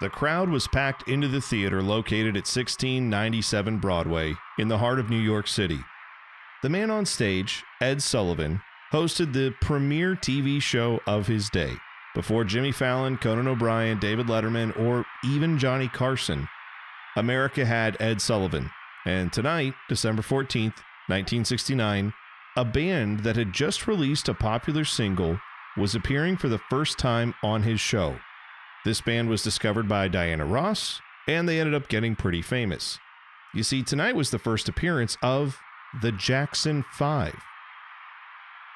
The crowd was packed into the theater located at 1697 Broadway in the heart of New York City. The man on stage, Ed Sullivan, hosted the premier TV show of his day. Before Jimmy Fallon, Conan O'Brien, David Letterman, or even Johnny Carson, America had Ed Sullivan. And tonight, December 14th, 1969, a band that had just released a popular single was appearing for the first time on his show. This band was discovered by Diana Ross, and they ended up getting pretty famous. You see, tonight was the first appearance of the Jackson Five.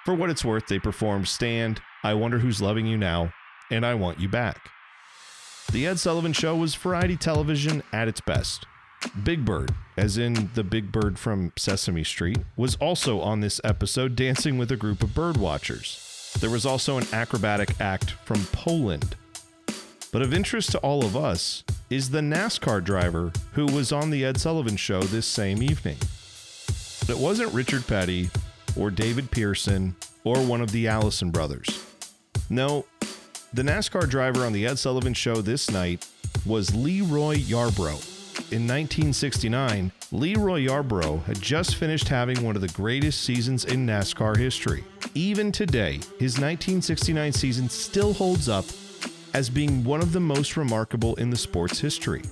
For what it's worth, they performed Stand, I Wonder Who's Loving You Now, and I Want You Back. The Ed Sullivan Show was variety television at its best. Big Bird, as in the Big Bird from Sesame Street, was also on this episode dancing with a group of bird watchers. There was also an acrobatic act from Poland. But of interest to all of us is the NASCAR driver who was on the Ed Sullivan Show this same evening. But it wasn't Richard Petty or David Pearson or one of the Allison brothers. No, the NASCAR driver on the Ed Sullivan Show this night was Leroy Yarbrough. In 1969, Leroy Yarbrough had just finished having one of the greatest seasons in NASCAR history. Even today, his 1969 season still holds up as being one of the most remarkable in the sport's history.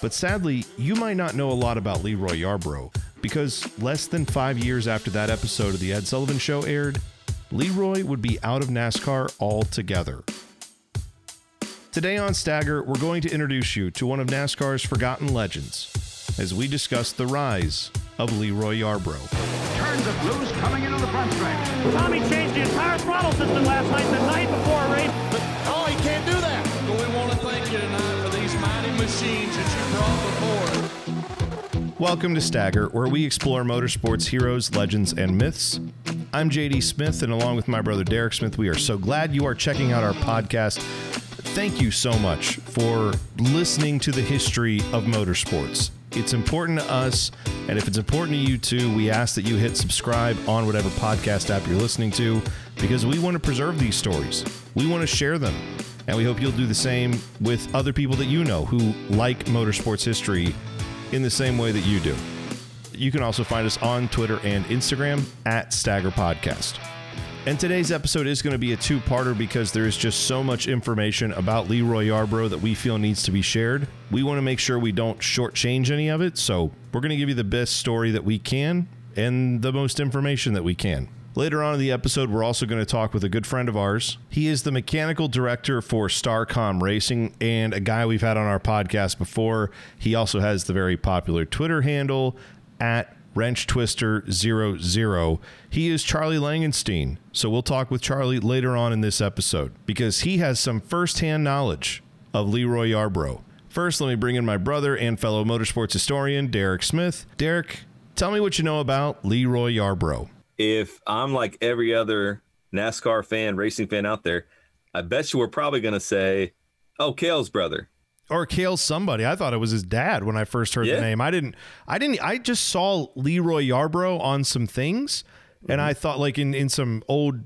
But sadly, you might not know a lot about Leroy Yarbrough because less than five years after that episode of The Ed Sullivan Show aired, Leroy would be out of NASCAR altogether. Today on Stagger, we're going to introduce you to one of NASCAR's forgotten legends as we discuss the rise of Leroy Yarbrough. Turns it loose coming into the front stretch. Tommy changed the entire throttle system last night, the night before Welcome to Stagger, where we explore motorsports heroes, legends, and myths. I'm JD Smith, and along with my brother Derek Smith, we are so glad you are checking out our podcast. Thank you so much for listening to the history of motorsports. It's important to us, and if it's important to you too, we ask that you hit subscribe on whatever podcast app you're listening to because we want to preserve these stories. We want to share them, and we hope you'll do the same with other people that you know who like motorsports history in the same way that you do. You can also find us on Twitter and Instagram at Stagger Podcast. And today's episode is going to be a two parter because there is just so much information about Leroy Yarbrough that we feel needs to be shared. We want to make sure we don't shortchange any of it. So we're going to give you the best story that we can and the most information that we can. Later on in the episode, we're also going to talk with a good friend of ours. He is the mechanical director for Starcom Racing and a guy we've had on our podcast before. He also has the very popular Twitter handle at Wrench Twister 00. He is Charlie Langenstein. So we'll talk with Charlie later on in this episode because he has some firsthand knowledge of Leroy Yarbrough. First, let me bring in my brother and fellow motorsports historian, Derek Smith. Derek, tell me what you know about Leroy Yarbrough. If I'm like every other NASCAR fan, racing fan out there, I bet you we're probably going to say, oh, Cale's brother or Cale somebody. I thought it was his dad when I first heard Yeah. the name. I didn't. I didn't. I just saw Leroy Yarbrough on some things, and mm-hmm. I thought like in in some old,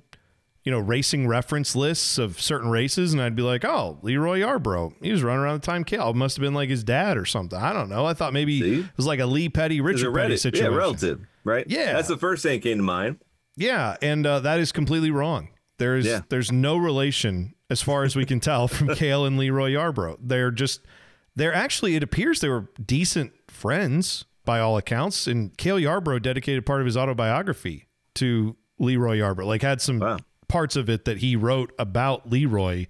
you know, racing reference lists of certain races, and I'd be like, oh, Leroy Yarbrough. He was running around the time Cale. It must have been like his dad or something. I don't know. I thought maybe See? it was like a Lee Petty, Richard Petty situation. yeah, relative, right? Yeah. that's the first thing that came to mind. Yeah, and uh, that is completely wrong. There's Yeah. there's no relation as far as we can tell from Cale and Leroy Yarbrough. They're just they're actually it appears they were decent friends by all accounts. And Cale Yarborough dedicated part of his autobiography to Leroy Yarbrough. Like had some Wow. Parts of it that he wrote about Leroy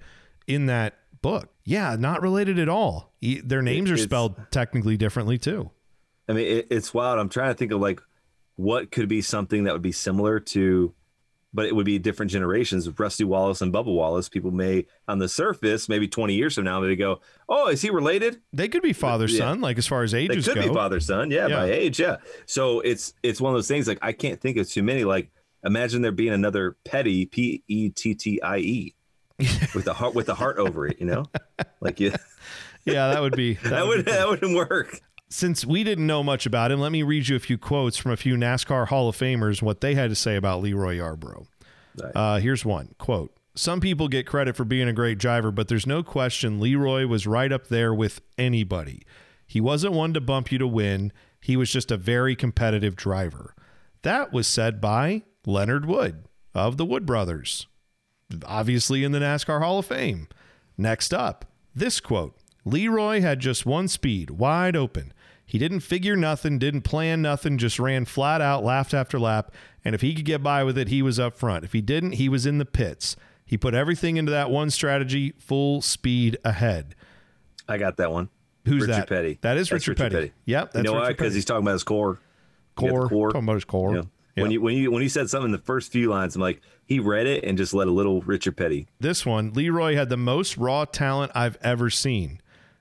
in that book. Yeah, not related at all. He, their names are spelled technically differently too. I mean, it, it's wild. I'm trying to think of like what could be something that would be similar to, but it would be different generations of Rusty Wallace and Bubba Wallace. People may, on the surface, maybe 20 years from now, they go, "Oh, is he related?" They could be father Yeah. son, like as far as ages. They could go. be father son, yeah, Yeah. by age, yeah. So it's it's one of those things. Like I can't think of too many. Like imagine there being another Petty, P E T T I E, with the heart with the heart over it. You know, like yeah, yeah, that would be that would that wouldn't work. since we didn't know much about him, let me read you a few quotes from a few NASCAR Hall of Famers, what they had to say about Leroy Yarbrough. Right. Uh, here's one quote some people get credit for being a great driver, but there's no question Leroy was right up there with anybody. He wasn't one to bump you to win, he was just a very competitive driver. That was said by Leonard Wood of the Wood Brothers, obviously in the NASCAR Hall of Fame. Next up, this quote Leroy had just one speed, wide open. He didn't figure nothing, didn't plan nothing, just ran flat out, laughed after lap. And if he could get by with it, he was up front. If he didn't, he was in the pits. He put everything into that one strategy, full speed ahead. I got that one. Who's Richard that? Petty. That is Richard, Richard Petty. Petty. Yep, that's you know why? Because he's talking about his core. Core, core. Talking about his core. You When you when you when you said something in the first few lines, I'm like, he read it and just let a little Richard Petty. This one, Leroy had the most raw talent I've ever seen.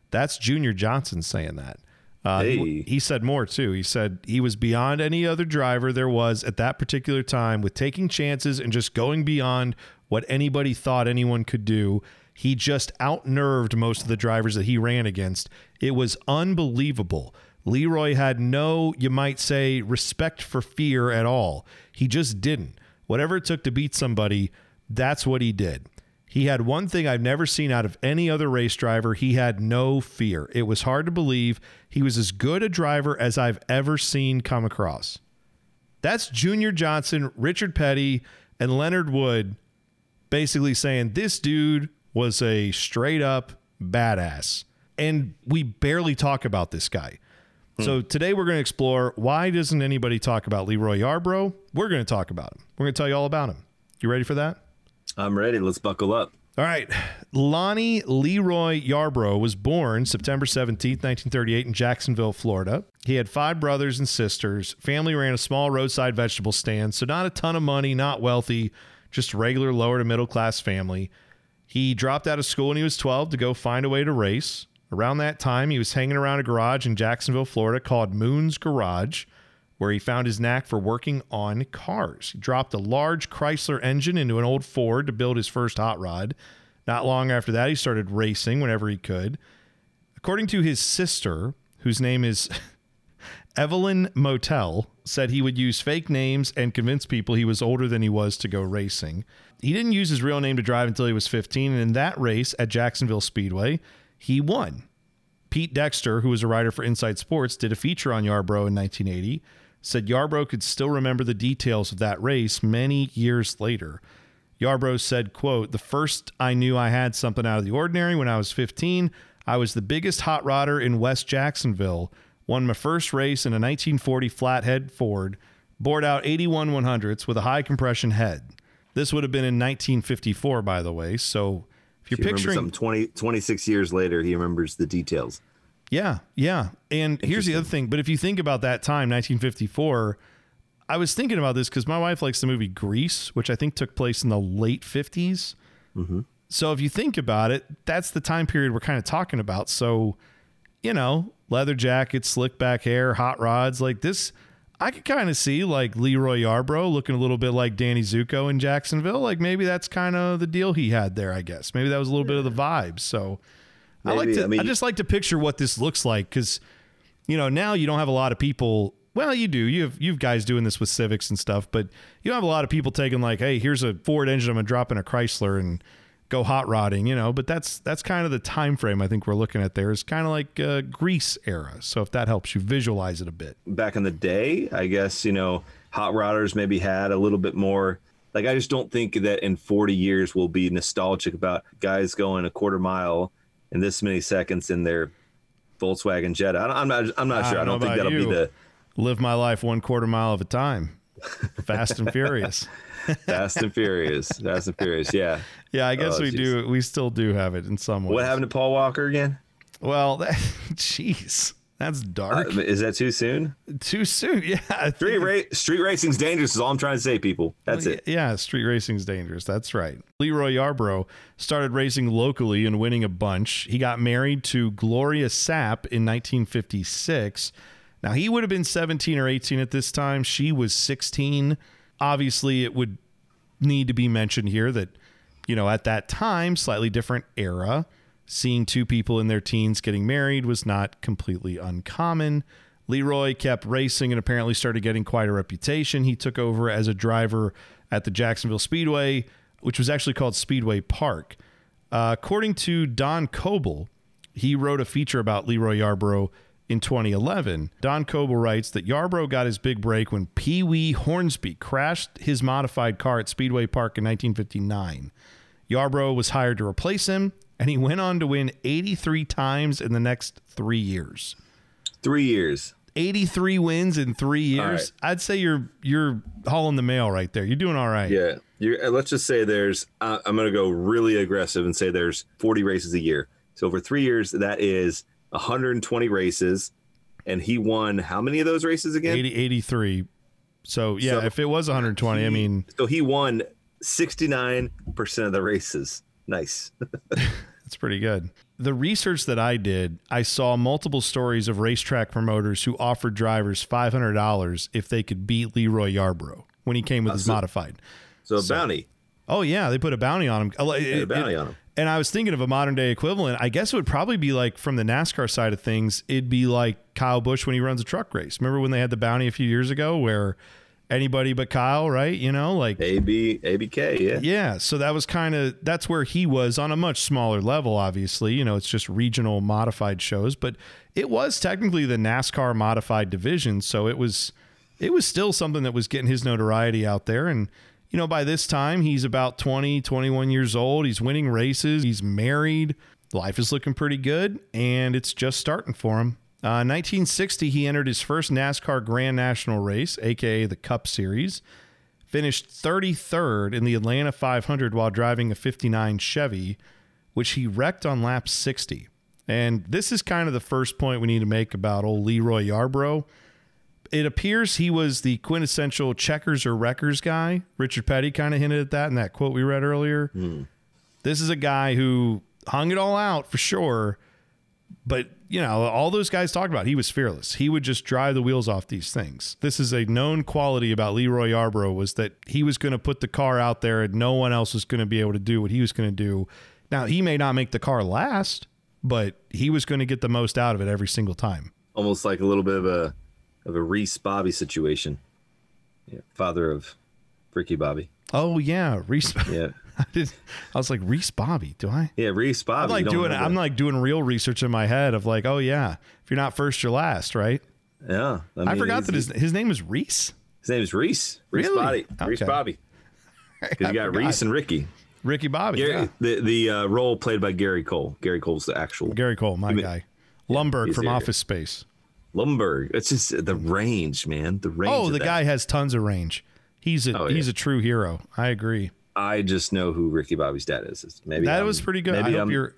That's Junior Johnson saying that. Uh, Hey. He said more too. He said he was beyond any other driver there was at that particular time with taking chances and just going beyond what anybody thought anyone could do. He just outnerved most of the drivers that he ran against. It was unbelievable. Leroy had no, you might say, respect for fear at all. He just didn't. Whatever it took to beat somebody, that's what he did. He had one thing I've never seen out of any other race driver. He had no fear. It was hard to believe he was as good a driver as I've ever seen come across. That's Junior Johnson, Richard Petty, and Leonard Wood basically saying this dude was a straight up badass. And we barely talk about this guy. So hmm. today we're going to explore why doesn't anybody talk about Leroy Yarbrough? We're going to talk about him. We're going to tell you all about him. You ready for that? I'm ready. Let's buckle up. All right. Lonnie Leroy Yarbrough was born September 17th, 1938, in Jacksonville, Florida. He had five brothers and sisters. Family ran a small roadside vegetable stand, so not a ton of money, not wealthy, just regular lower to middle class family. He dropped out of school when he was 12 to go find a way to race. Around that time, he was hanging around a garage in Jacksonville, Florida called Moon's Garage, where he found his knack for working on cars. He dropped a large Chrysler engine into an old Ford to build his first hot rod. Not long after that, he started racing whenever he could. According to his sister, whose name is Evelyn Motel, said he would use fake names and convince people he was older than he was to go racing. He didn't use his real name to drive until he was 15, and in that race at Jacksonville Speedway, he won. Pete Dexter, who was a writer for Inside Sports, did a feature on Yarbrough in 1980. Said Yarbrough could still remember the details of that race many years later. Yarbrough said, quote, The first I knew I had something out of the ordinary when I was 15, I was the biggest hot rodder in West Jacksonville. Won my first race in a 1940 flathead Ford, bored out 81 100s with a high compression head. This would have been in 1954, by the way. So you're picturing something 20, 26 years later, he remembers the details. Yeah, yeah. And here's the other thing. But if you think about that time, 1954, I was thinking about this because my wife likes the movie Grease, which I think took place in the late 50s. Mm-hmm. So if you think about it, that's the time period we're kind of talking about. So, you know, leather jackets, slick back hair, hot rods, like this. I could kind of see like Leroy Yarbrough looking a little bit like Danny Zuko in Jacksonville. Like maybe that's kind of the deal he had there, I guess. Maybe that was a little bit of the vibe. So I like to I mean- I just like to picture what this looks like because you know now you don't have a lot of people well you do you have you have guys doing this with civics and stuff but you don't have a lot of people taking like hey here's a ford engine i'm gonna drop in a chrysler and go hot rodding you know but that's that's kind of the time frame i think we're looking at there is kind of like uh, grease era so if that helps you visualize it a bit back in the day, I guess, you know, hot rodders maybe had a little bit more. Like, I just don't think that in 40 years we'll be nostalgic about guys going a quarter mile in this many seconds in their Volkswagen Jetta. I I'm not, I'm not I sure. I don't don't think that'll you. be the live my life one quarter mile of a time fast and furious Fast and Furious. Fast and Furious. Yeah. yeah i guess Oh, we jeez. do we still do have it in some way. What happened to Paul Walker again? well that jeez that's Uh, dark is that too soon? too soon yeah Street, ra- street racing's dangerous. Is all I'm trying to say, people. That's it. Yeah, street racing's dangerous. That's right. Leroy Yarbrough started racing locally and winning a bunch. He got married to Gloria Sapp in 1956. Now, he would have been 17 or 18 at this time. She was 16. Obviously, it would need to be mentioned here that, you know, at that time, slightly different era, seeing two people in their teens getting married was not completely uncommon. Leroy kept racing and apparently started getting quite a reputation. He took over as a driver at the Jacksonville Speedway which was actually called Speedway Park. Uh, according to Don Coble, he wrote a feature about Leroy Yarbrough in 2011. Don Coble writes that Yarbrough got his big break when Pee Wee Hornsby crashed his modified car at Speedway Park in 1959. Yarbrough was hired to replace him, and he went on to win 83 times in the next three years. Three years. 83 wins in three years. right. I'd say you're you're hauling the mail right there. You're doing all right. Yeah. You're, uh, let's just say there's, uh, I'm going to go really aggressive and say there's 40 races a year. So over three years, that is 120 races. And he won how many of those races again? 80, 83. So yeah, So if it was 120, I mean So he won 69% of the races. Nice. That's pretty good. The research that I did, I saw multiple stories of racetrack promoters who offered drivers $500 if they could beat Leroy Yarbrough when he came with his modified. So, a bounty. Oh yeah, they put a bounty on him. It- a bounty it- on him. And I was thinking of a modern day equivalent. I guess it would probably be like from the NASCAR side of things. It'd be like Kyle Busch when he runs a truck race. Remember when they had the bounty a few years ago, where anybody but Kyle, right? You know, like AB, ABK, yeah. yeah. So that was kind of that's where he was on a much smaller level. Obviously, you know, it's just regional modified shows, but it was technically the NASCAR modified division. So it was it was still something that was getting his notoriety out there and you know by this time he's about 20 21 years old. He's winning races. He's married. Life is looking pretty good and it's just starting for him. Uh, 1960 he entered his first nascar grand national race aka the cup series. Finished 33rd in the atlanta 500 while driving a 59 chevy which he wrecked on lap 60 and this is kind of the first point we need to make about old leroy yarbrough it appears he was the quintessential checkers or wreckers guy. Richard Petty kind of hinted at that in that quote we read earlier. Hmm. This is a guy who hung it all out for sure, but you know, all those guys talked about, he was fearless. He would just drive the wheels off these things. This is a known quality about Leroy Yarbrough was that he was going to put the car out there and no one else was going to be able to do what he was going to do. Now, he may not make the car last, but he was going to get the most out of it every single time. Almost like a little bit of a of a Reese Bobby situation. Yeah, father of Ricky Bobby. Oh yeah, Reese. Yeah. I, did, I was like Reese Bobby. Do I? Yeah, Reese Bobby. I'm like doing. I'm like doing real research in my head of like, oh yeah, if you're not first, you're last, right? Yeah. I, mean, forgot that his his name is Reese. his name is Reese. Reese Really? Bobby. Reese Bobby. Because you got forgot. Reese and Ricky. Ricky Bobby. Gary, yeah. The the uh, role played by Gary Cole. Gary Cole's the actual Gary Cole, my You mean- guy. Lumbergh he's from. Office Space. Lumbergh. It's just the range, man. The range. Oh, the that. guy has tons of range. He's a Oh, yeah. he's a true hero. I agree. I just know who Ricky Bobby's dad is. Maybe that I'm- was pretty good. I hope I'm- you're.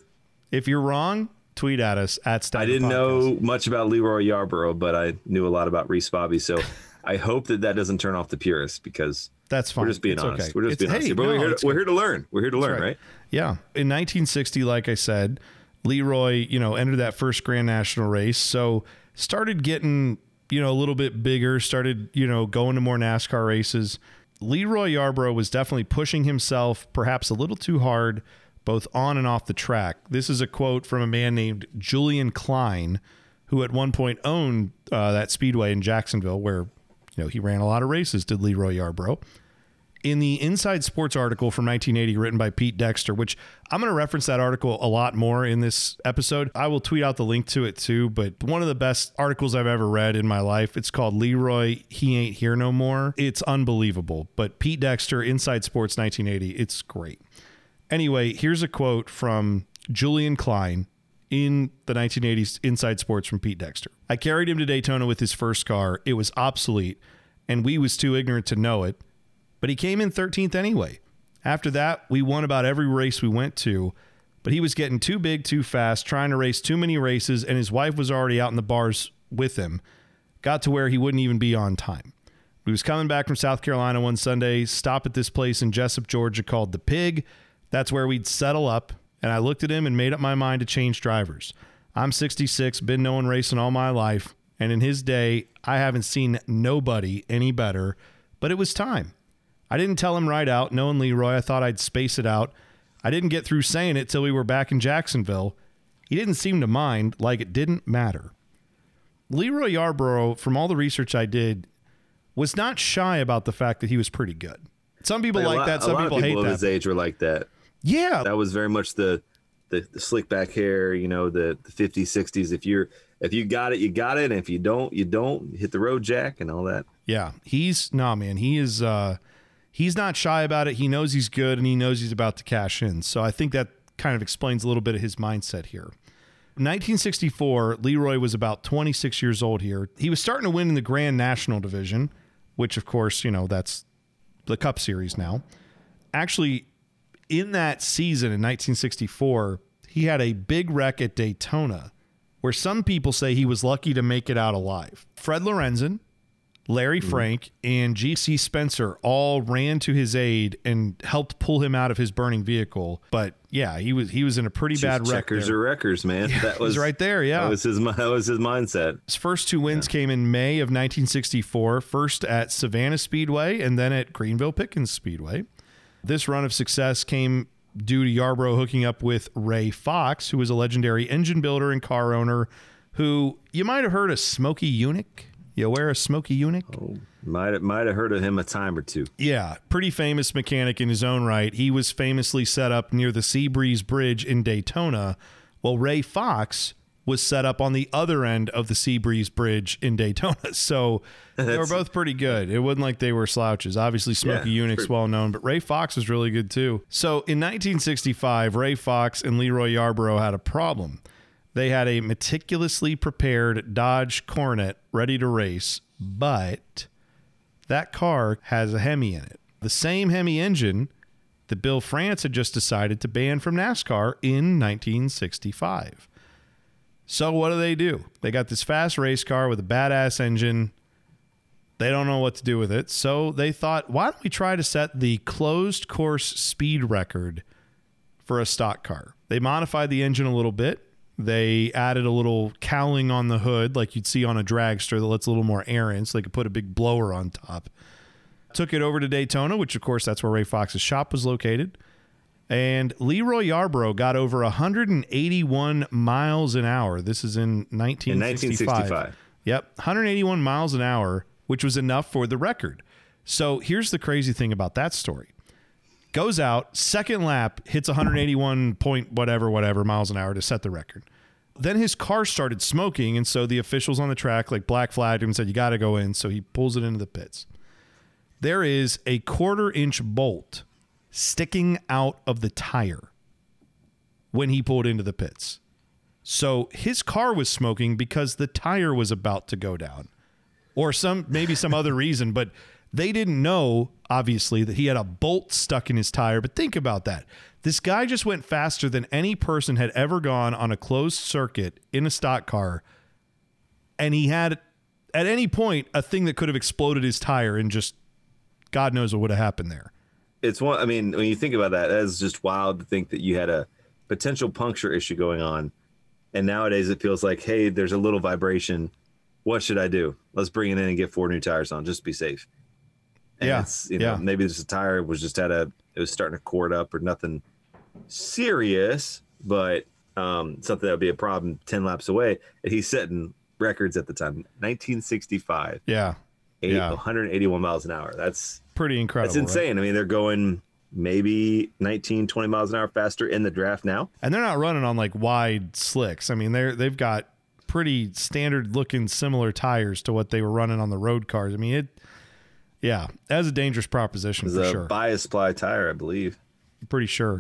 If you're wrong, tweet at us at Stop I didn't Podcast. know much about Leroy Yarbrough, but I knew a lot about Reese Bobby. So I hope that that doesn't turn off the purists because That's fine. we're just being It's honest. okay. We're just It's- being honest. hey, here. But no, we're, here to, we're here to learn. We're here to learn, That's right? Yeah. In 1960, like I said, Leroy, you know, entered that first Grand National race. So started getting, you know, a little bit bigger, started, you know, going to more NASCAR races. Leroy Yarbrough was definitely pushing himself perhaps a little too hard, both on and off the track. This is a quote from a man named Julian Klein, who at one point owned uh, that speedway in Jacksonville, where, you know, he ran a lot of races, did Leroy Yarbrough in the Inside Sports article from 1980 written by Pete Dexter, which I'm going to reference that article a lot more in this episode. I will tweet out the link to it too, but one of the best articles I've ever read in my life. It's called Leroy He Ain't Here No More. It's unbelievable. But Pete Dexter, Inside Sports 1980, it's great. Anyway, here's a quote from Julian Klein in the 1980s Inside Sports from Pete Dexter. I carried him to Daytona with his first car. It was obsolete, and we was too ignorant to know it but he came in 13th anyway. After that, we won about every race we went to, but he was getting too big too fast, trying to race too many races, and his wife was already out in the bars with him. Got to where he wouldn't even be on time. We was coming back from South Carolina one Sunday, stop at this place in Jesup, Georgia called The Pig. That's where we'd settle up, and I looked at him and made up my mind to change drivers. I'm 66, been knowing racing all my life, and in his day, I haven't seen nobody any better, but it was time. I didn't tell him right out, knowing Leroy, I thought I'd space it out. I didn't get through saying it till we were back in Jacksonville. He didn't seem to mind, like it didn't matter. Leroy Yarbrough, from all the research I did, was not shy about the fact that he was pretty good. Some people a like lot- that. Some people hate people of that. his age were like that. yeah, That was very much the the, the slick back hair, you know, the, the 50s, 60s. If you're if you got it, you got it. And if you don't, you don't. Hit the road jack and all that. Yeah, he's nah, man. He is. uh He's not shy about it. He knows he's good, and he knows he's about to cash in. So I think that kind of explains a little bit of his mindset here. 1964, Leroy was about 26 years old here. He was starting to win in the Grand National Division, which, of course, you know that's the Cup Series now. Actually, in that season in 1964, he had a big wreck at Daytona, where some people say he was lucky to make it out alive. Fred Lorenzen, Larry mm-hmm. Frank and G.C. Spencer all ran to his aid and helped pull him out of his burning vehicle. But yeah, he was he was in a pretty bad wreck. Checkers there. or wreckers, man. that was He's right there. Yeah, That was his. That was his mindset. his first two wins came in May of 1964, first at Savannah Speedway and then at Greenville Pickens Speedway. This run of success came due to Yarbrough hooking up with Ray Fox, who was a legendary engine builder and car owner who you might have heard of Smokey Yunick. You aware of Smokey Yunick? Oh, might have, might have heard of him a time or two. Yeah, pretty famous mechanic in his own right. He was famously set up near the Seabreeze Bridge in Daytona, while Ray Fox was set up on the other end of the Seabreeze Bridge in Daytona. So they were both pretty good. It wasn't like they were slouches. Obviously, Smokey Yeah, Yunick's well known, but Ray Fox was really good too. So in 1965, Ray Fox and Leroy Yarbrough had a problem. They had a meticulously prepared Dodge Coronet ready to race, but that car has a Hemi in it. The same Hemi engine that Bill France had just decided to ban from NASCAR in 1965. So what do they do? They got this fast race car with a badass engine. They don't know what to do with it. So they thought, why don't we try to set the closed course speed record for a stock car? They modified the engine a little bit. They added a little cowling on the hood, like you'd see on a dragster, that lets a little more air in, so they could put a big blower on top. Took it over to Daytona, which of course that's where Ray Fox's shop was located. And Leroy Yarbrough got over 181 miles an hour. This is in 1965. 1965. Yep, 181 miles an hour, which was enough for the record. So here's the crazy thing about that story. Goes out, second lap, hits 181 point whatever, whatever miles an hour to set the record. Then his car started smoking, and so the officials on the track like black flagged him and said, You got to go in. So he pulls it into the pits. There is a quarter inch bolt sticking out of the tire when he pulled into the pits. So his car was smoking because the tire was about to go down or some maybe some other reason, but they didn't know obviously that he had a bolt stuck in his tire. But think about that. This guy just went faster than any person had ever gone on a closed circuit in a stock car. And he had at any point a thing that could have exploded his tire and just God knows what would have happened there. It's one. I mean, when you think about that, that's just wild to think that you had a potential puncture issue going on, and nowadays it feels like, hey, there's a little vibration. What should I do? Let's bring it in and get four new tires on, just to be safe. And Yeah, it's, you know, yeah. maybe this tire was just had a, it was starting to cord up or nothing serious, but um, something that would be a problem ten laps away. And he's setting records at the time, 1965, Yeah. eight, Yeah. 181 miles an hour. That's Pretty incredible. that's right? insane. I mean, they're going maybe 19, 20 miles an hour faster in the draft now. and they're not running on like wide slicks. I mean, they're they've got pretty standard looking similar tires to what they were running on the road cars. I mean, it yeah, that's a dangerous proposition for a sure. bias ply tire, I believe. Pretty sure.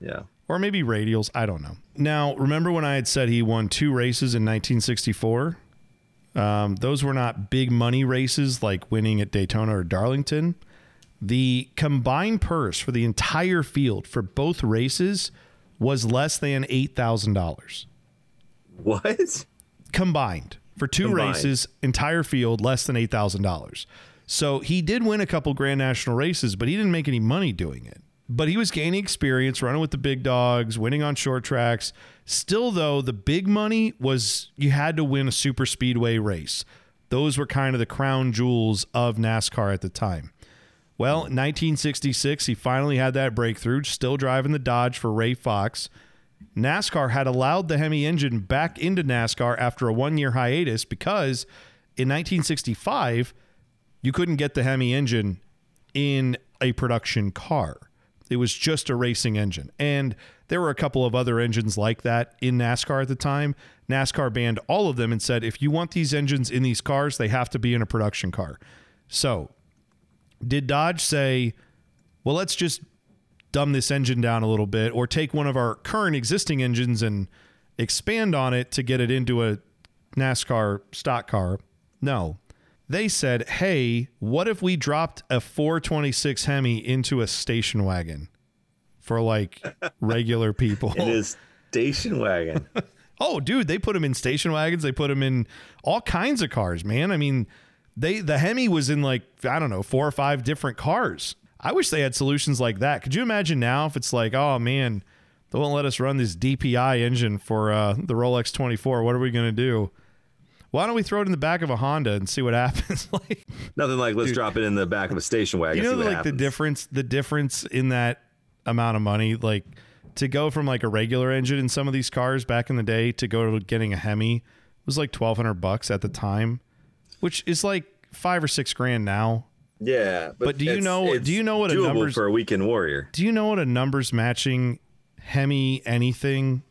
Yeah. Or maybe radials, I don't know. Now, remember when I had said he won two races in 1964? Um, those were not big money races like winning at Daytona or Darlington. The combined purse for the entire field for both races was less than $8,000. What? combined for two Combined. races, entire field less than eight thousand dollars. So he did win a couple Grand National races, but he didn't make any money doing it. But he was gaining experience, running with the big dogs, winning on short tracks. Still, though, the big money was you had to win a super speedway race. Those were kind of the crown jewels of NASCAR at the time. Well, in 1966, he finally had that breakthrough, still driving the Dodge for Ray Fox. NASCAR had allowed the Hemi engine back into NASCAR after a one year hiatus because in 1965, you couldn't get the Hemi engine in a production car. It was just a racing engine. And there were a couple of other engines like that in NASCAR at the time. NASCAR banned all of them and said if you want these engines in these cars, they have to be in a production car. So, did Dodge say, well, let's just dumb this engine down a little bit or take one of our current existing engines and expand on it to get it into a NASCAR stock car? No. They said, hey, what if we dropped a 426 Hemi into a station wagon for like regular people? It is station wagon. Oh, dude, they put them in station wagons. They put them in all kinds of cars, man. I mean, they the Hemi was in like I don't know four or five different cars. I wish they had solutions like that. Could you imagine now if it's like, oh man, they won't let us run this DPI engine for uh, the Rolex 24. What are we gonna do? Why don't we throw it in the back of a Honda and see what happens? like, Nothing like let's drop it in the back of a station wagon. you know, see what like happens. the difference, the difference in that amount of money, like to go from like a regular engine in some of these cars back in the day to go to getting a Hemi was like twelve hundred bucks at the time, which is like five or six grand now. Yeah, But do you know- do you know what a numbers- for a weekend warrior? Do you know what a numbers matching Hemi anything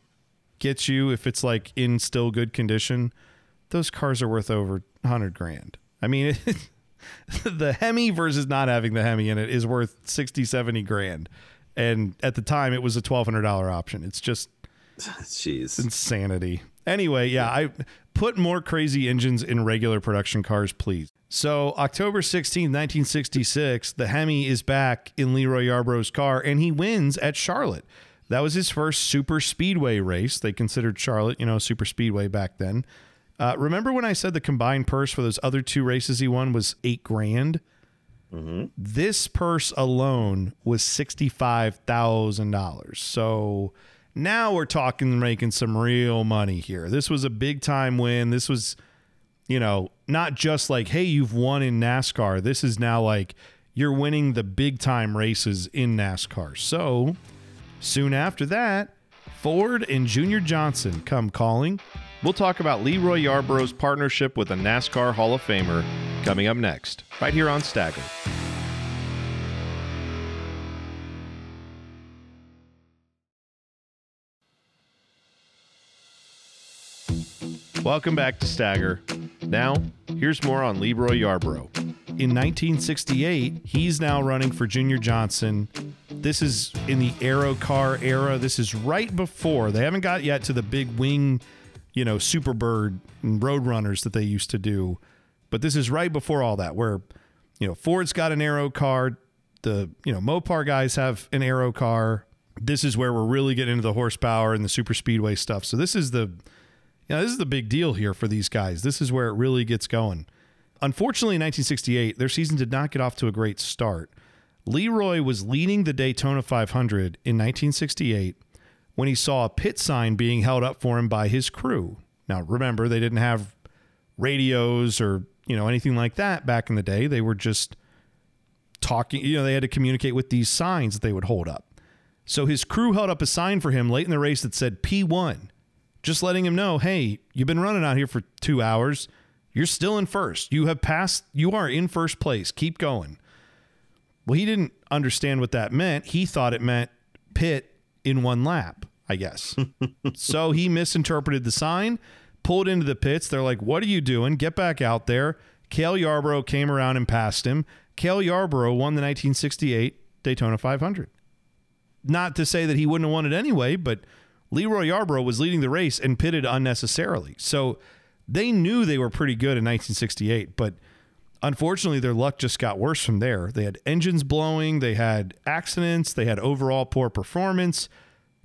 gets you if it's like in still good condition? Those cars are worth over hundred grand. I mean, the Hemi versus not having the Hemi in it is worth 60, 70 grand. And at the time, it was a $1,200 option. It's just Jeez. insanity. Anyway, yeah, I put more crazy engines in regular production cars, please. So, October 16th, 1966, the Hemi is back in Leroy Yarbrough's car and he wins at Charlotte. That was his first super speedway race. They considered Charlotte, you know, super speedway back then. Uh, remember when I said the combined purse for those other two races he won was eight grand? This purse alone was $65,000. So now we're talking making some real money here. This was a big time win. This was, you know, not just like, hey, you've won in NASCAR. This is now like you're winning the big time races in NASCAR. So soon after that, Ford and Junior Johnson come calling. We'll talk about Leroy Yarbrough's partnership with a NASCAR Hall of Famer coming up next, right here on Stagger. Welcome back to Stagger. Now, here's more on Leroy Yarbrough. In 1968, he's now running for Junior Johnson. This is in the Aero car era. This is right before they haven't got yet to the big wing, you know, Superbird and Roadrunners that they used to do. But this is right before all that, where, you know, Ford's got an Aero car. The, you know, Mopar guys have an Aero car. This is where we're really getting into the horsepower and the super speedway stuff. So this is the, yeah, this is the big deal here for these guys. This is where it really gets going. Unfortunately, in 1968, their season did not get off to a great start. Leroy was leading the Daytona 500 in 1968 when he saw a pit sign being held up for him by his crew. Now, remember, they didn't have radios or, you know, anything like that back in the day. They were just talking, you know, they had to communicate with these signs that they would hold up. So his crew held up a sign for him late in the race that said P1 just letting him know, hey, you've been running out here for two hours. You're still in first. You have passed, you are in first place. Keep going. Well, he didn't understand what that meant. He thought it meant pit in one lap, I guess. so he misinterpreted the sign, pulled into the pits. They're like, what are you doing? Get back out there. Cale Yarborough came around and passed him. Cale Yarborough won the 1968 Daytona 500. Not to say that he wouldn't have won it anyway, but Leroy Yarbrough was leading the race and pitted unnecessarily. So they knew they were pretty good in 1968, but unfortunately their luck just got worse from there. They had engines blowing, they had accidents, they had overall poor performance.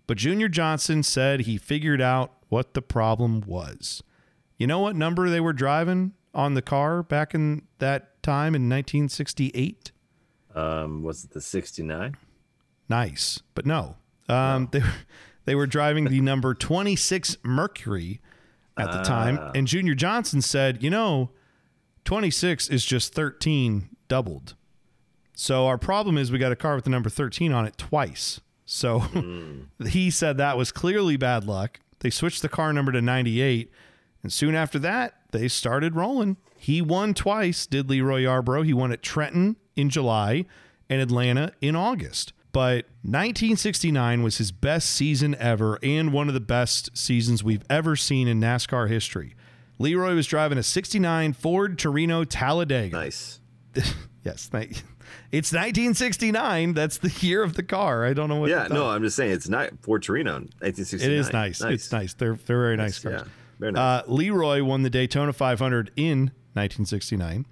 But Junior Johnson said he figured out what the problem was. You know what number they were driving on the car back in that time in 1968? Um, was it the 69? Nice, but no. Um, they they were driving the number 26 Mercury at the time, and Junior Johnson said, "You know, 26 is just 13 doubled. So our problem is we got a car with the number 13 on it twice. So he said that was clearly bad luck. They switched the car number to 98, and soon after that, they started rolling. He won twice, did Leroy Yarbrough. He won at Trenton in July, and Atlanta in August. But 1969 was his best season ever and one of the best seasons we've ever seen in NASCAR history. Leroy was driving a 69 Ford Torino Talladega. Nice. yes, thank it's 1969. That's the year of the car. I don't know what. Yeah, no. I'm just saying it's not Ford Torino, 1969. It is nice. It's nice. They're they're very nice cars. Yeah, very nice. Uh, Leroy won the Daytona 500 in 1969,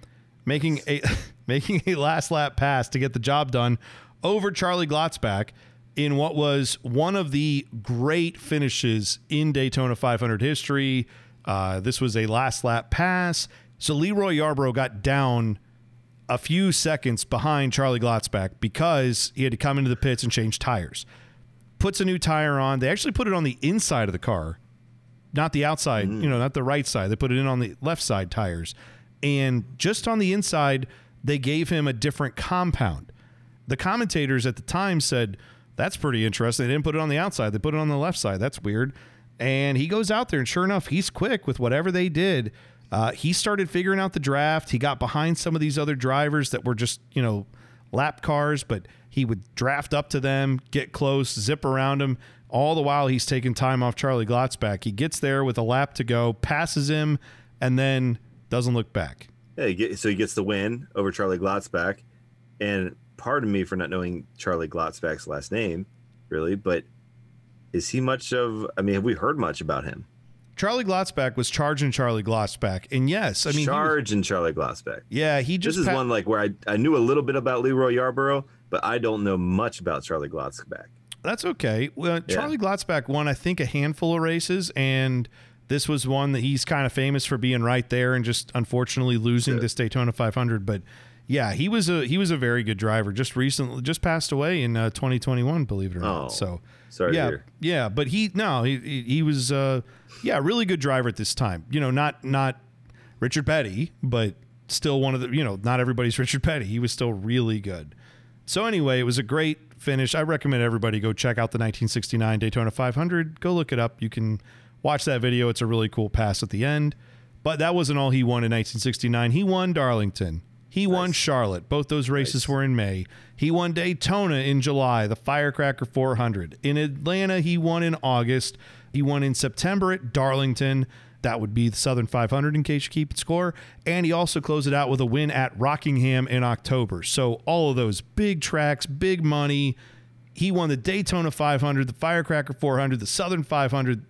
making a making a last lap pass to get the job done over Charlie Glotzbach in what was one of the great finishes in Daytona 500 history. Uh, this was a last lap pass, so Leroy Yarbrough got down a few seconds behind Charlie Glotzbach because he had to come into the pits and change tires. Puts a new tire on. They actually put it on the inside of the car, not the outside, you know, not the right side. They put it in on the left side tires. And just on the inside, they gave him a different compound. The commentators at the time said, That's pretty interesting. They didn't put it on the outside, they put it on the left side. That's weird. And he goes out there, and sure enough, he's quick with whatever they did. Uh, he started figuring out the draft. He got behind some of these other drivers that were just, you know, lap cars, but he would draft up to them, get close, zip around him. All the while, he's taking time off Charlie Glotzbach. He gets there with a lap to go, passes him, and then doesn't look back. Yeah, so he gets the win over Charlie Glotzbach, and pardon me for not knowing Charlie Glotzbach's last name, really, but is he much of? I mean, have we heard much about him? Charlie Glotzbach was charging Charlie Glotzbach, and yes, I mean, charging was- Charlie Glotzbach. yeah, he just This is pa- one like where I, I knew a little bit about Leroy Yarbrough, but I don't know much about Charlie Glotzbach. That's okay. Well, Yeah. Charlie Glotzbach won, I think, a handful of races, and this was one that he's kind of famous for being right there and just unfortunately losing Good. this Daytona 500. But yeah, he was a he was a very good driver. Just recently, just passed away in uh, 2021, believe it or not. Oh, So sorry yeah, yeah, but he no, he he, he was uh, yeah, really good driver at this time. You know, not not Richard Petty, but still one of the you know not everybody's Richard Petty. He was still really good. So anyway, it was a great finish. I recommend everybody go check out the 1969 Daytona 500. Go look it up. You can watch that video. It's a really cool pass at the end. But that wasn't all he won in 1969. He won Darlington. He won Charlotte. Both those races were in May. He won Daytona in July, the Firecracker 400. In Atlanta, he won in August. He won in September at Darlington. That would be the Southern 500 in case you keep score. And he also closed it out with a win at Rockingham in October. So all of those big tracks, big money. He won the Daytona 500, the Firecracker 400, the Southern 500,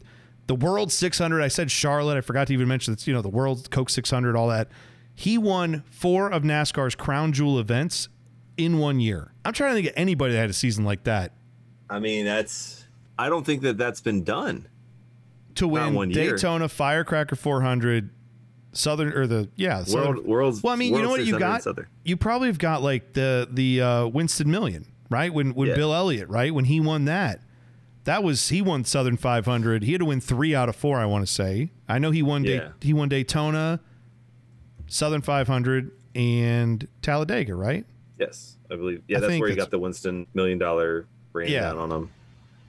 the World 600. I said Charlotte. I forgot to even mention that's you know the World Coke 600, all that. He won four of NASCAR's crown jewel events in one year. I'm trying to think of anybody that had a season like that I mean, that's. I don't think that that's been done. to win one year. Daytona Firecracker 400, Southern or the yeah Southern- World, world's. Well, I mean, you know what you got? Southern. You probably have got like the the uh, Winston Million, right? When when Yeah. Bill Elliott, right? When he won that, that was he won Southern 500. He had to win three out of four. I want to say. I know he won. Day, Yeah. he won Daytona, Southern 500, and Talladega, right? Yes, I believe. Yeah, I that's where he got the Winston million dollar rain Yeah. down on him.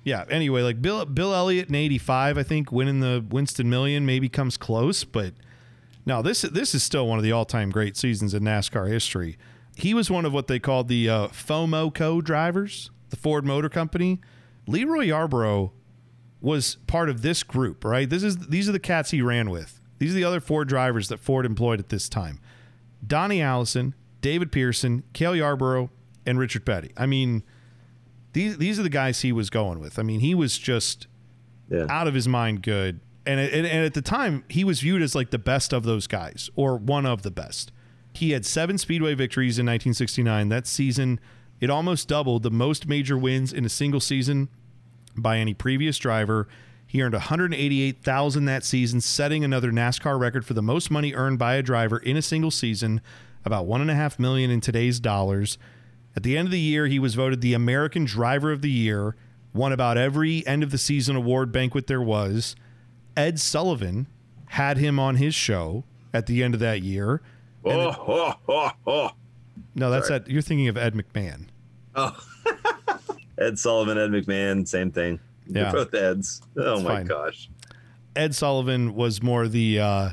Yeah. Anyway, like Bill Bill Elliott in '85, I think winning the Winston Million maybe comes close, but no, this this is still one of the all time great seasons in NASCAR history. He was one of what they called the uh, FoMoCo drivers, the Ford Motor Company. Leroy Yarbrough was part of this group, right? This is these are the cats he ran with. These are the other four drivers that Ford employed at this time: Donnie Allison, David Pearson, Cale Yarborough, and Richard Petty. I mean, these these are the guys he was going with. I mean, he was just Yeah. out of his mind good. And, and, and at the time, he was viewed as like the best of those guys or one of the best. He had seven Speedway victories in 1969. That season, it almost doubled the most major wins in a single season by any previous driver. He earned 188,000 that season, setting another NASCAR record for the most money earned by a driver in a single season, about one and a half million in today's dollars. At the end of the year, he was voted the American Driver of the Year, won about every end of the season award banquet there was. Ed Sullivan had him on his show at the end of that year. Oh, oh, oh, oh. No, that's Sorry. Ed, you're thinking of Ed McMahon. Oh, Ed Sullivan, Ed McMahon, same thing. Yeah. They're both Eds. Oh It's my fine. gosh. Ed Sullivan was more the uh,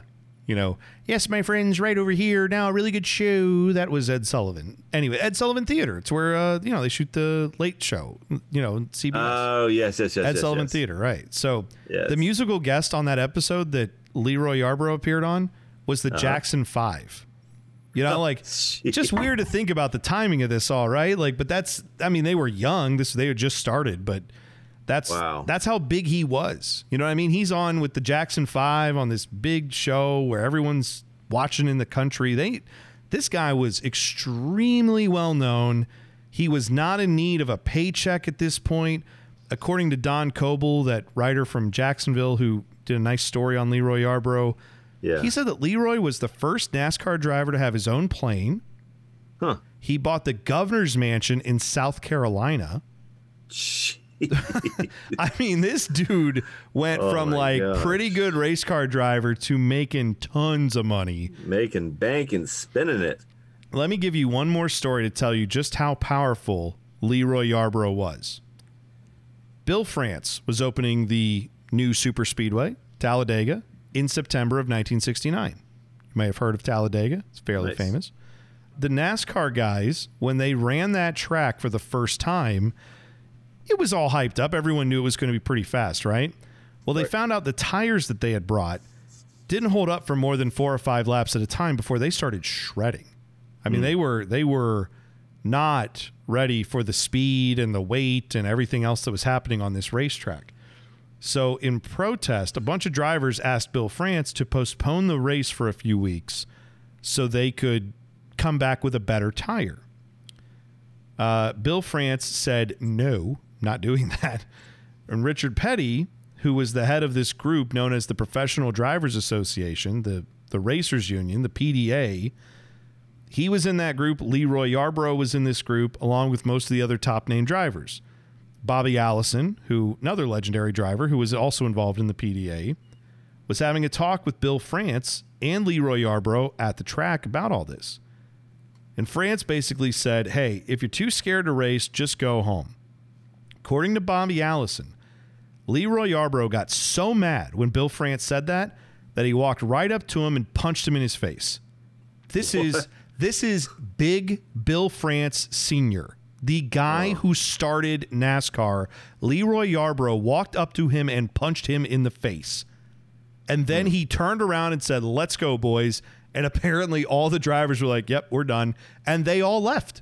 you know, yes, my friends, right over here now, a really good show. That was Ed Sullivan. Anyway, Ed Sullivan Theater. It's where uh, you know they shoot the Late Show. You know, CBS. Oh yes, yes, yes. Ed yes, Sullivan yes. Theater, right? So Yes. the musical guest on that episode that Leroy Yarbrough appeared on was Uh-huh. the Jackson Five. You know, like Jeez. just weird to think about the timing of this all, right? Like, but that's I mean, they were young. This they had just started, but that's Wow. that's how big he was. You know what I mean? He's on with the Jackson Five on this big show where everyone's watching in the country. They this guy was extremely well known. He was not in need of a paycheck at this point. According to Don Coble, that writer from Jacksonville who did a nice story on Leroy Yarbrough, Yeah. he said that Leroy was the first NASCAR driver to have his own plane. Huh. He bought the governor's mansion in South Carolina. I mean, this dude went Oh from like gosh. pretty good race car driver to making tons of money. Making bank and spinning it. Let me give you one more story to tell you just how powerful Leroy Yarbrough was. Bill France was opening the new super speedway, Talladega, in September of 1969. You may have heard of Talladega, it's fairly Nice. famous. The NASCAR guys, when they ran that track for the first time, it was all hyped up. Everyone knew it was going to be pretty fast, right? Well, they found out the tires that they had brought didn't hold up for more than four or five laps at a time before they started shredding. I mean, they were they were not ready for the speed and the weight and everything else that was happening on this racetrack. So, in protest, a bunch of drivers asked Bill France to postpone the race for a few weeks so they could come back with a better tire. Uh, Bill France said, no, not doing that. And Richard Petty, who was the head of this group known as the Professional Drivers Association, the, the Racers Union, the PDA, he was in that group. Leroy Yarbrough was in this group, along with most of the other top name drivers. Bobby Allison, who another legendary driver who was also involved in the PDA, was having a talk with Bill France and Leroy Yarbrough at the track about all this. And France basically said, hey, if you're too scared to race, just go home. According to Bobby Allison, Leroy Yarbrough got so mad when Bill France said that that he walked right up to him and punched him in his face. This is this is Big Bill France Sr., the guy who started NASCAR. Leroy Yarbrough, walked up to him and punched him in the face. And then hmm. he turned around and said, Let's go, boys. And apparently all the drivers were like, Yep, we're done. And they all left.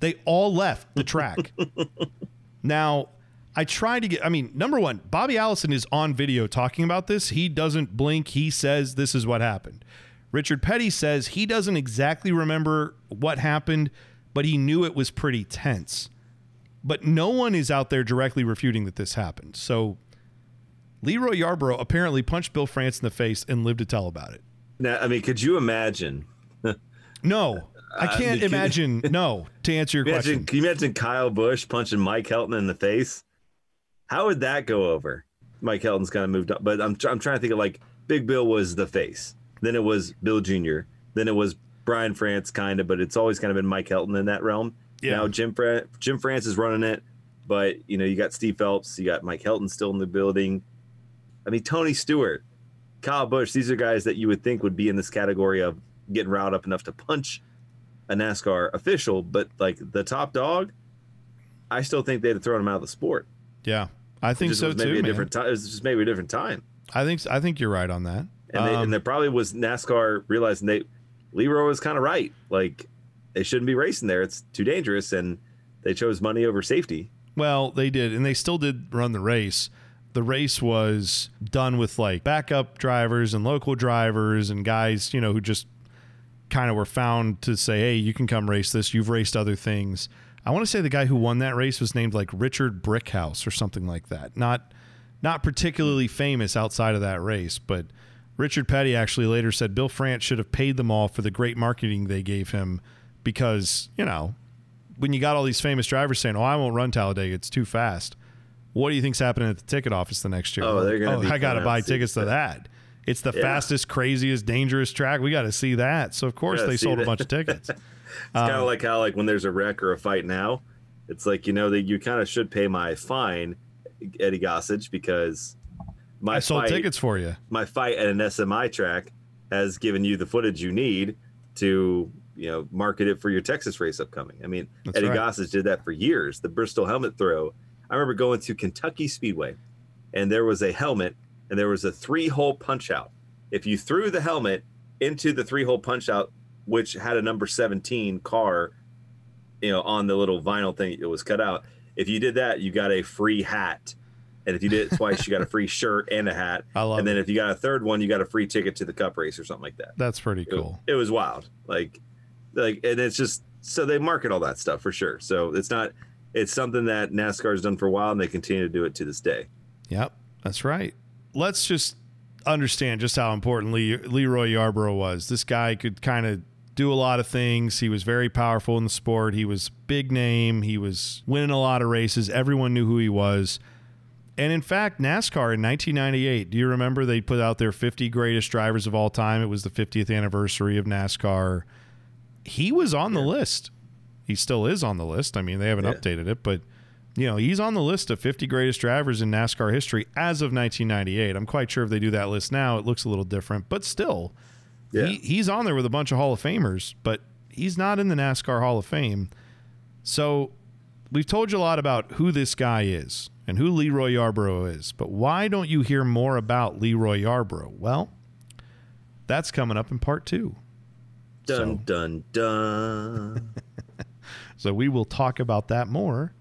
They all left the track. now, I tried to get, I mean, number one, Bobby Allison is on video talking about this. He doesn't blink. He says this is what happened. Richard Petty says he doesn't exactly remember what happened, but he knew it was pretty tense. But no one is out there directly refuting that this happened. So Leroy Yarbrough apparently punched Bill France in the face and lived to tell about it. Now, I mean, could you imagine? No, I Uh, can't could- imagine. No, to answer your Imagine, question. can you imagine Kyle Busch punching Mike Helton in the face? How would that go over? Mike Helton's kind of moved up, but I'm, I'm trying to think of like Big Bill was the face. Then it was Bill Jr. Then it was Brian France, kind of, but it's always kind of been Mike Helton in that realm. Yeah. Now Jim Fra- Jim France is running it, but you know you got Steve Phelps, you got Mike Helton still in the building. I mean Tony Stewart, Kyle Busch. These are guys that you would think would be in this category of getting riled up enough to punch a NASCAR official, but like the top dog, I still think they'd have thrown him out of the sport. Yeah, I think so maybe too. a man. different time. It was just maybe a different time. I think I think you're right on that. And, they, Um, and there probably was NASCAR realizing they Leroy was kind of right. Like they shouldn't be racing there. It's too dangerous, and they chose money over safety. Well, they did, and they still did run the race. The race was done with like backup drivers and local drivers and guys, you know, who just kind of were found to say, "Hey, you can come race this. You've raced other things." I want to say the guy who won that race was named like Richard Brickhouse or something like that. Not not particularly famous outside of that race, but Richard Petty actually later said Bill France should have paid them all for the great marketing they gave him because, you know, when you got all these famous drivers saying, "Oh, I won't run Talladega; it's too fast." What do you think's happening at the ticket office the next year? Oh, they're gonna oh, be I got to buy tickets to that. That. It's the Yeah. fastest, craziest, dangerous track. We got to see that. So of course they sold a bunch of tickets. It's kind of um, like how like when there's a wreck or a fight now, it's like you know that you kind of should pay my fine, Eddie Gossage, because my I sold fight, tickets for you. my fight at an SMI track has given you the footage you need to you know market it for your Texas race upcoming. I mean, That's Eddie right. Gossage did that for years. The Bristol helmet throw. I remember going to Kentucky Speedway, and there was a helmet, and there was a three-hole punch out. If you threw the helmet into the three-hole punch out, which had a number 17 car, you know, on the little vinyl thing it was cut out. If you did that, you got a free hat. And if you did it twice, you got a free shirt and a hat. I love and then it. if you got a third one, you got a free ticket to the cup race or something like that. That's pretty It- cool. It, was wild. Like, like, and it's just so they market all that stuff for sure. So it's not, it's something that NASCAR's done for a while, and they continue to do it to this day. Yep, that's right. Let's just understand just how important Lee, Leroy Yarbrough was. This guy could kind of do a lot of things. He was very powerful in the sport. He was big name. He was winning a lot of races. Everyone knew who he was. And in fact, NASCAR in 1998, do you remember they put out their 50 greatest drivers of all time? It was the 50th anniversary of NASCAR. He was on the list. He still is on the list. I mean, they haven't Yeah. updated it, but you know, he's on the list of 50 greatest drivers in NASCAR history as of 1998. I'm quite sure if they do that list now, it looks a little different, but still, Yeah. he, he's on there with a bunch of Hall of Famers, but he's not in the NASCAR Hall of Fame. So we've told you a lot about who this guy is and who Leroy Yarbrough is, but why don't you hear more about Leroy Yarbrough? Well, that's coming up in part two. Dun So- dun dun. So we will talk about that more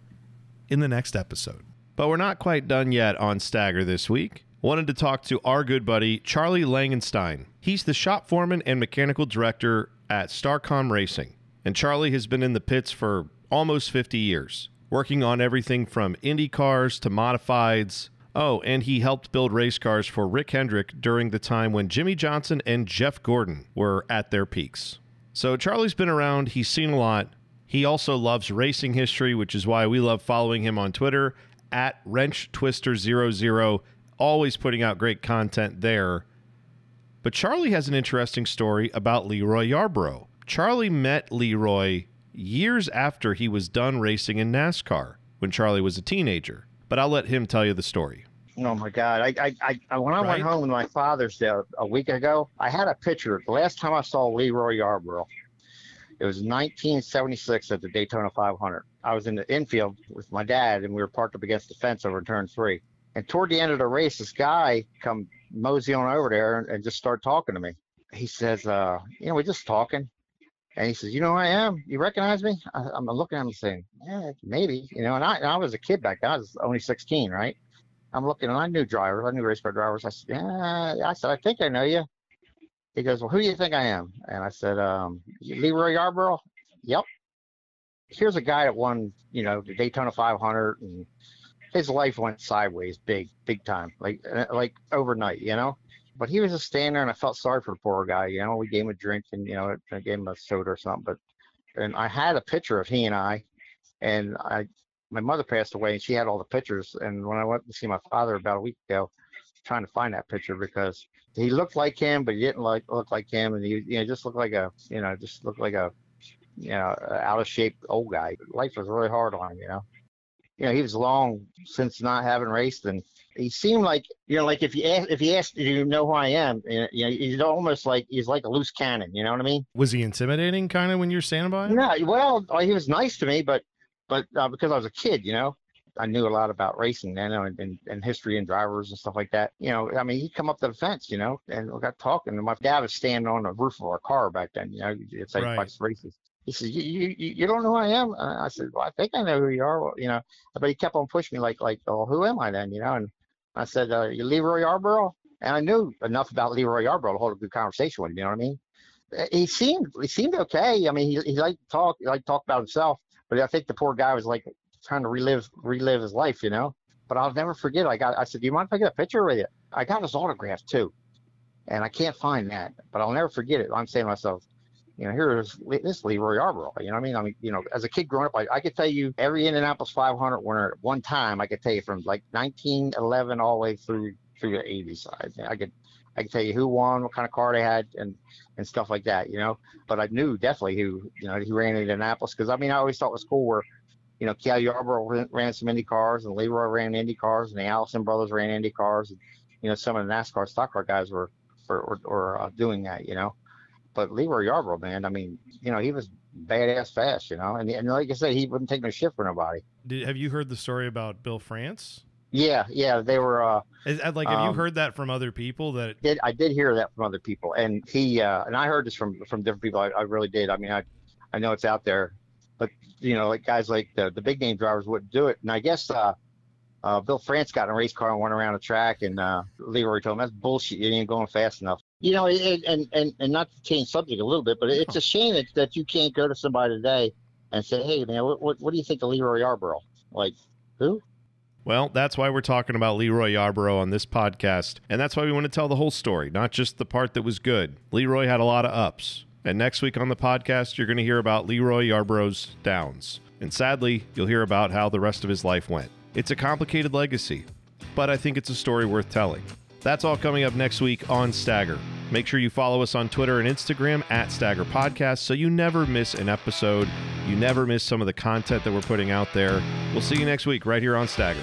in the next episode. But we're not quite done yet on Stagger this week. Wanted to talk to our good buddy, Charlie Langenstein. He's the shop foreman and mechanical director at Starcom Racing. And Charlie has been in the pits for almost 50 years, working on everything from Indy cars to modifieds. Oh, and he helped build race cars for Rick Hendrick during the time when Jimmie Johnson and Jeff Gordon were at their peaks. So Charlie's been around, he's seen a lot. He also loves racing history, which is why we love following him on Twitter at WrenchTwister00, always putting out great content there. But Charlie has an interesting story about Leroy Yarbrough. Charlie met Leroy years after he was done racing in NASCAR when Charlie was a teenager. But I'll let him tell you the story. Oh my God! I, I, I, when I Right. went home with my father's day a week ago, I had a picture. The last time I saw Leroy Yarbrough, it was 1976 at the Daytona 500. I was in the infield with my dad, and we were parked up against the fence over in turn three. And toward the end of the race, this guy come mosey on over there and, just start talking to me. He says, uh, "You know, we're just talking." And he says, "You know who I am? You recognize me?" I, I'm looking at him saying, "Yeah, maybe." You know, and I, and I was a kid back then. I was only 16, right? I'm looking and I knew drivers. I knew race car drivers. I said, yeah, I said, I think I know you. He goes, well, who do you think I am? And I said, um, Leroy Yarbrough. Yep. Here's a guy that won, you know, the Daytona 500 and his life went sideways big, big time, like, uh, like overnight, you know, but he was just standing there and I felt sorry for the poor guy. You know, we gave him a drink and, you know, I gave him a soda or something, but, and I had a picture of he and I, and I, my mother passed away and she had all the pictures. And when I went to see my father about a week ago, trying to find that picture because he looked like him, but he didn't like look like him, and he you know just looked like a you know just looked like a you know out of shape old guy. Life was really hard on him, you know. You know he was long since not having raced, and he seemed like you know like if you ask if he asked do you know who I am, you know he's almost like he's like a loose cannon. You know what I mean? Was he intimidating kind of when you're standing by him? No, well, he was nice to me, but but uh, because I was a kid, you know, I knew a lot about racing, know, and, and, and history and drivers and stuff like that. You know, I mean, he'd come up to the fence, you know, and we got talking. And my dad was standing on the roof of our car back then, you know, it's like Right. races. He says, you, you, you don't know who I am? And I said, well, I think I know who you are, well, you know, but he kept on pushing me like, like, oh, who am I then, you know? And I said, uh, you Leroy Yarbrough? And I knew enough about Leroy Yarbrough to hold a good conversation with him, you know what I mean? Uh, He seemed, he seemed okay. I mean, he, he liked to talk, he liked to talk about himself. But I think the poor guy was like trying to relive relive his life, you know. But I'll never forget. I got I said, "Do you mind if I get a picture with you?" I got his autograph too, and I can't find that. But I'll never forget it. I'm saying to myself, you know, here's this Leroy Yarbrough. You know what I mean? I mean, you know, as a kid growing up, I, I could tell you every Indianapolis 500 winner at one time. I could tell you from like 1911 all the way through through the 80s. I, I could I could tell you who won, what kind of car they had, and and stuff like that. You know but I knew definitely who you know he ran in Indianapolis because I mean I always thought it was cool where you know Cale Yarborough ran, some Indy cars and Leroy ran Indy cars and the Allison brothers ran Indy cars and you know some of the NASCAR stock car guys were or, or uh, doing that, you know. But Leroy Yarbrough, man, I mean, you know, he was badass fast, you know, and and like I said, he wouldn't take no shit for nobody. Did, have you heard the story about Bill France? Yeah, yeah, they were. uh Is, uh, like, have you Um, heard that from other people? That did I did hear that from other people, and he uh, and I heard this from from different people. I, I really did. I mean, I I know it's out there, but you know, like guys like the the big name drivers wouldn't do it. And I guess uh, uh, Bill France got in a race car and went around the track, and uh, Leroy told him that's bullshit. You ain't going fast enough. You know, it, and and and not to change subject a little bit, but it's a shame that, that you can't go to somebody today and say, hey man, what what, what do you think of Leroy Yarbrough? Like who? Well, that's why we're talking about Leroy Yarbrough on this podcast. And that's why we want to tell the whole story, not just the part that was good. Leroy had a lot of ups. And next week on the podcast, you're going to hear about Leroy Yarbrough's downs. And sadly, you'll hear about how the rest of his life went. It's a complicated legacy, but I think it's a story worth telling. That's all coming up next week on Stagger. Make sure you follow us on Twitter and Instagram at Stagger Podcast so you never miss an episode. You never miss some of the content that we're putting out there. We'll see you next week right here on Stagger.